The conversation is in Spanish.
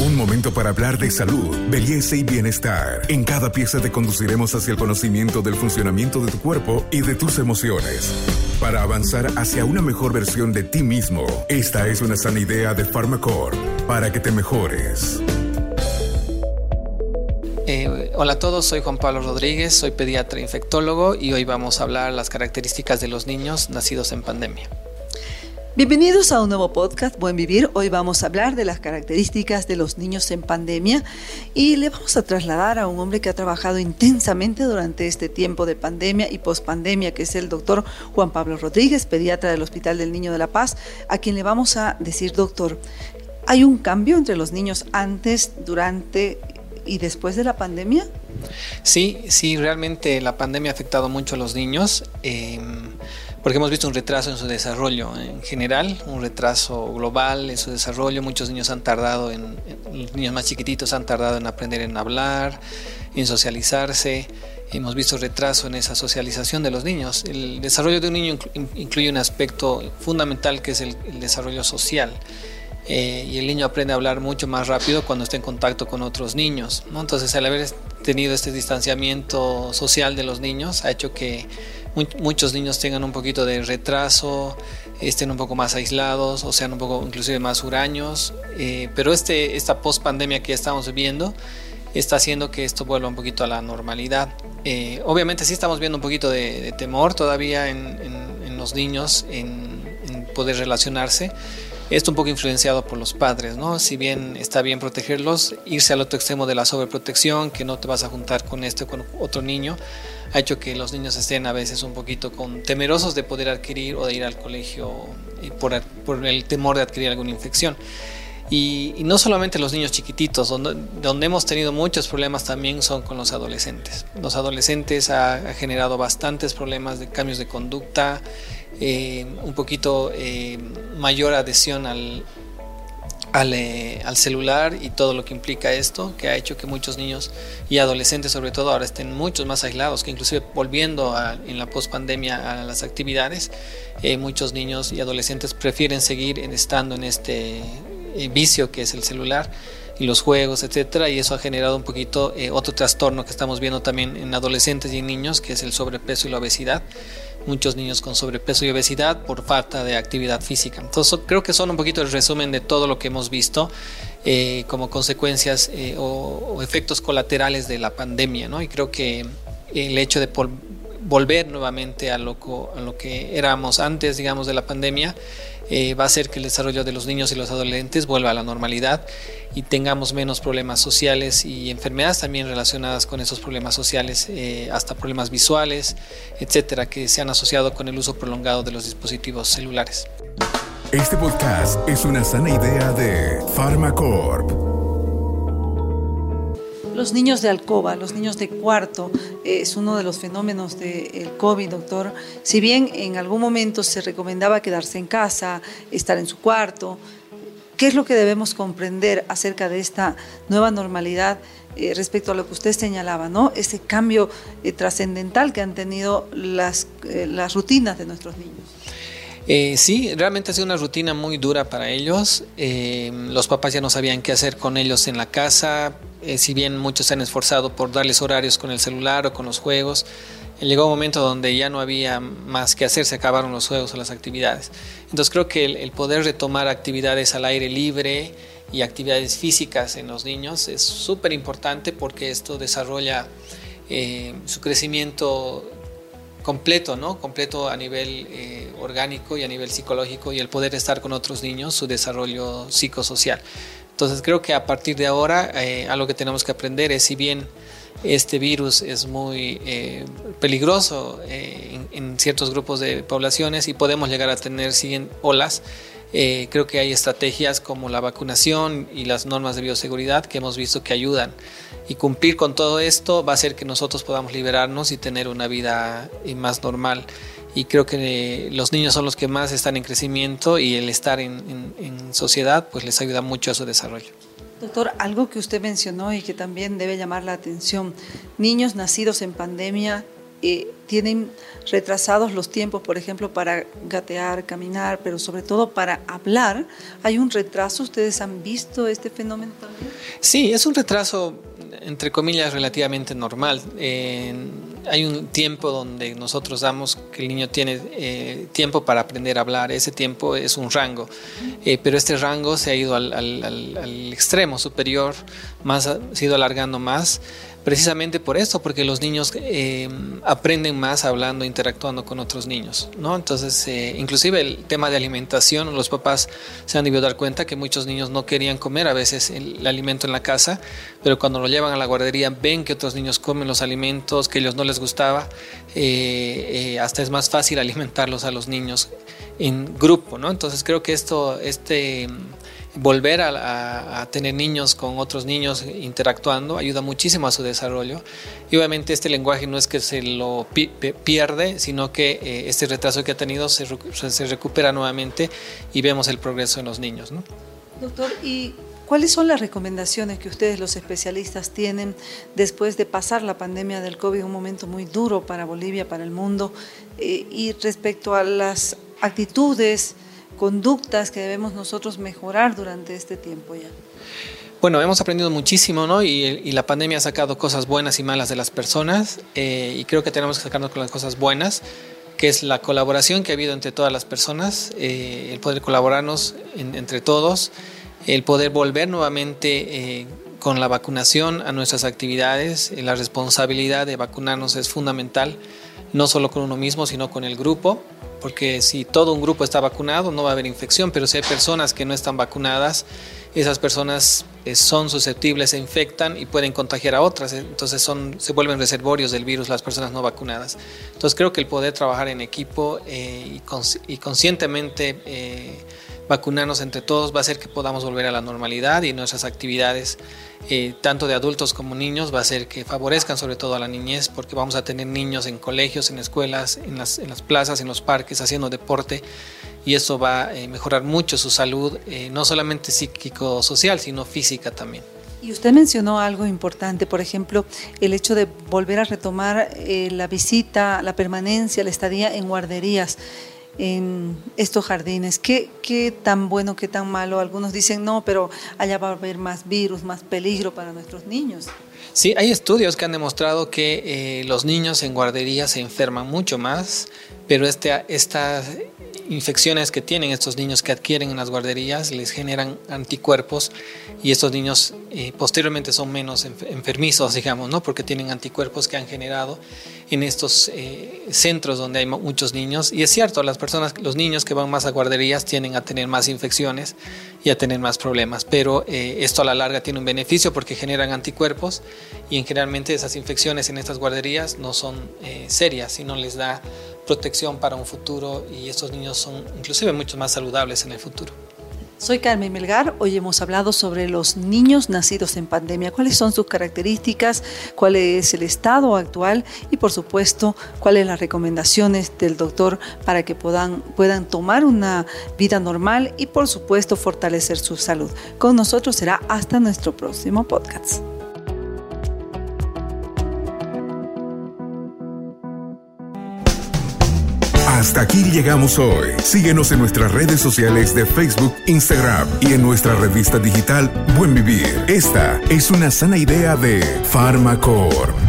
Un momento para hablar de salud, belleza y bienestar. En cada pieza te conduciremos hacia el conocimiento del funcionamiento de tu cuerpo y de tus emociones. Para avanzar hacia una mejor versión de ti mismo, esta es una sana idea de Pharmacore para que te mejores. Eh, hola a todos, soy Juan Pablo Rodríguez, soy pediatra infectólogo y hoy vamos a hablar las características de los niños nacidos en pandemia. Bienvenidos a un nuevo podcast, Buen Vivir. Hoy vamos a hablar de las características de los niños en pandemia y le vamos a trasladar a un hombre que ha trabajado intensamente durante este tiempo de pandemia y pospandemia, que es el doctor Juan Pablo Rodríguez, pediatra del Hospital del Niño de la Paz, a quien le vamos a decir, doctor, ¿hay un cambio entre los niños antes, durante y después de la pandemia? Sí, sí, realmente la pandemia ha afectado mucho a los niños. Em, porque hemos visto un retraso en su desarrollo en general, un retraso global en su desarrollo. Muchos niños han tardado en, los niños más chiquititos han tardado en aprender en hablar, en socializarse. Hemos visto retraso en esa socialización de los niños. El desarrollo de un niño incluye un aspecto fundamental que es el desarrollo social. Eh, y el niño aprende a hablar mucho más rápido cuando está en contacto con otros niños. ¿no? Entonces, al haber tenido este distanciamiento social de los niños, ha hecho que muchos niños tengan un poquito de retraso, estén un poco más aislados o sean un poco inclusive más huraños. Eh, pero este, esta post-pandemia que estamos viviendo está haciendo que esto vuelva un poquito a la normalidad. Eh, obviamente sí estamos viendo un poquito de, temor todavía en, en, los niños en, en poder relacionarse esto un poco influenciado por los padres, ¿no? Si bien está bien protegerlos, irse al otro extremo de la sobreprotección, que no te vas a juntar con este o con otro niño, ha hecho que los niños estén a veces un poquito con, temerosos de poder adquirir o de ir al colegio por, el temor de adquirir alguna infección. Y, no solamente los niños chiquititos, donde, donde, hemos tenido muchos problemas también son con los adolescentes. Los adolescentes ha, ha generado bastantes problemas de cambios de conducta, eh, un poquito eh, mayor adhesión al, eh, al, celular y todo lo que implica esto, que ha hecho que muchos niños y adolescentes sobre todo ahora estén muchos más aislados, que inclusive volviendo en la pospandemia a las actividades, muchos niños y adolescentes prefieren seguir estando en este vicio que es el celular y los juegos, etcétera, y eso ha generado un poquito otro trastorno que estamos viendo también en adolescentes y en niños, que es el sobrepeso y la obesidad muchos niños con sobrepeso y obesidad por falta de actividad física. Entonces creo que son un poquito el resumen de todo lo que hemos visto eh, como consecuencias eh, o, efectos colaterales de la pandemia, ¿no? Y creo que el hecho de volver nuevamente a lo, a lo que éramos antes, digamos, de la pandemia, eh, va a hacer que el desarrollo de los niños y los adolescentes vuelva a la normalidad y tengamos menos problemas sociales y enfermedades también relacionadas con esos problemas sociales, eh, hasta problemas visuales, etcétera, que se han asociado con el uso prolongado de los dispositivos celulares. Este podcast es una sana idea de Pharmacorp los niños de alcoba, los niños de cuarto, eh, es uno de los fenómenos del COVID, doctor. Si bien en algún momento se recomendaba quedarse en casa, estar en su cuarto, ¿qué es lo que debemos comprender acerca de esta nueva normalidad eh, respecto a lo que usted señalaba, ¿no? ese cambio eh, trascendental que han tenido las, las rutinas de nuestros niños? Sí, realmente ha sido una rutina muy dura para ellos. los papás ya no sabían qué hacer con ellos en la casa, eh, si bien muchos se han esforzado por darles horarios con el celular o con los juegos, eh, llegó un momento donde ya no había más que hacer, se acabaron los juegos o las actividades. Entonces creo que el, poder retomar actividades al aire libre y actividades físicas en los niños es súper importante porque esto desarrolla eh, su crecimiento completo, ¿no? Completo a nivel orgánico y a nivel psicológico y el poder estar con otros niños, su desarrollo psicosocial. Entonces creo que a partir de ahora eh, algo que tenemos que aprender es si bien este virus es muy eh, peligroso eh, en, ciertos grupos de poblaciones y podemos llegar a tener 100 olas, creo que hay estrategias como la vacunación y las normas de bioseguridad que hemos visto que ayudan. Y cumplir con todo esto va a hacer que nosotros podamos liberarnos y tener una vida más normal y creo que los niños son los que más están en crecimiento y el estar en, sociedad pues les ayuda mucho a su desarrollo. Doctor, algo que usted mencionó y que también debe llamar la atención, niños nacidos en pandemia eh, tienen retrasados los tiempos, por ejemplo, para gatear, caminar, pero sobre todo para hablar. ¿Hay un retraso? ¿Ustedes han visto este fenómeno también? Sí, es un retraso, entre comillas, relativamente normal. hay un tiempo donde nosotros damos que el niño tiene eh, tiempo para aprender a hablar. Ese tiempo es un rango, eh, pero este rango se ha ido al, al extremo superior, más, se ha ido alargando más precisamente por esto, porque los niños eh, aprenden más hablando, interactuando con otros niños, ¿no? Entonces, eh, inclusive el tema de alimentación, los papás se han debido dar cuenta que muchos niños no querían comer a veces el, alimento en la casa, pero cuando lo llevan a la guardería ven que otros niños comen los alimentos que ellos no les gustaba, eh, hasta es más fácil alimentarlos a los niños en grupo, ¿no? Entonces creo que esto, este volver a, tener niños con otros niños interactuando ayuda muchísimo a su desarrollo. Y obviamente este lenguaje no es que se lo pierde, sino que eh, este retraso que ha tenido se, se, recupera nuevamente y vemos el progreso en los niños. ¿no? Doctor, ¿y cuáles son las recomendaciones que ustedes los especialistas tienen después de pasar la pandemia del COVID, un momento muy duro para Bolivia, para el mundo, eh, y respecto a las actitudes, conductas que debemos nosotros mejorar durante este tiempo ya? Bueno, hemos aprendido muchísimo, ¿no? Y, la pandemia ha sacado cosas buenas y malas de las personas, eh, y creo que tenemos que sacarnos con las cosas buenas, que es la colaboración que ha habido entre todas las personas, eh, el poder colaborarnos entre todos, el poder volver nuevamente eh, con la vacunación a nuestras actividades, la responsabilidad de vacunarnos es fundamental, no solo con uno mismo, sino con el grupo porque si todo un grupo está vacunado no va a haber infección, pero si hay personas que no están vacunadas, esas personas eh, son susceptibles, se infectan y pueden contagiar a otras, entonces son, se vuelven reservorios del virus las personas no vacunadas. Entonces creo que el poder trabajar en equipo eh, y, conscientemente eh, vacunarnos entre todos va a hacer que podamos volver a la normalidad y nuestras actividades eh, tanto de adultos como niños, va a ser que favorezcan sobre todo a la niñez, porque vamos a tener niños en colegios, en escuelas, en las, en las plazas, en los parques, haciendo deporte, y eso va a eh, mejorar mucho su salud, eh, no solamente psíquico-social, sino física también. Y usted mencionó algo importante, por ejemplo, el hecho de volver a retomar la visita, la permanencia, la estadía en guarderías en estos jardines. ¿Qué, ¿Qué tan bueno, qué tan malo? Algunos dicen no, pero allá va a haber más virus, más peligro para nuestros niños. Sí, hay estudios que han demostrado que eh, los niños en guardería se enferman mucho más, pero este, estas infecciones que tienen estos niños que adquieren en las guarderías les generan anticuerpos y estos niños eh, posteriormente son menos enfermizos, digamos, ¿no? porque tienen anticuerpos que han generado en estos eh, centros donde hay muchos niños. Y es cierto, las personas, los niños que van más a guarderías tienden a tener más infecciones y a tener más problemas, pero eh, esto a la larga tiene un beneficio porque generan anticuerpos y en generalmente esas infecciones en estas guarderías no son serias, sino les da protección para un futuro y estos niños son inclusive mucho más saludables en el futuro. Soy Carmen Melgar, hoy hemos hablado sobre los niños nacidos en pandemia, cuáles son sus características, cuál es el estado actual y por supuesto cuáles las recomendaciones del doctor para que puedan, puedan tomar una vida normal y por supuesto fortalecer su salud. Con nosotros será hasta nuestro próximo podcast. Hasta aquí llegamos hoy. Síguenos en nuestras redes sociales de Facebook, Instagram y en nuestra revista digital Buen Vivir. Esta es una sana idea de Farmacor.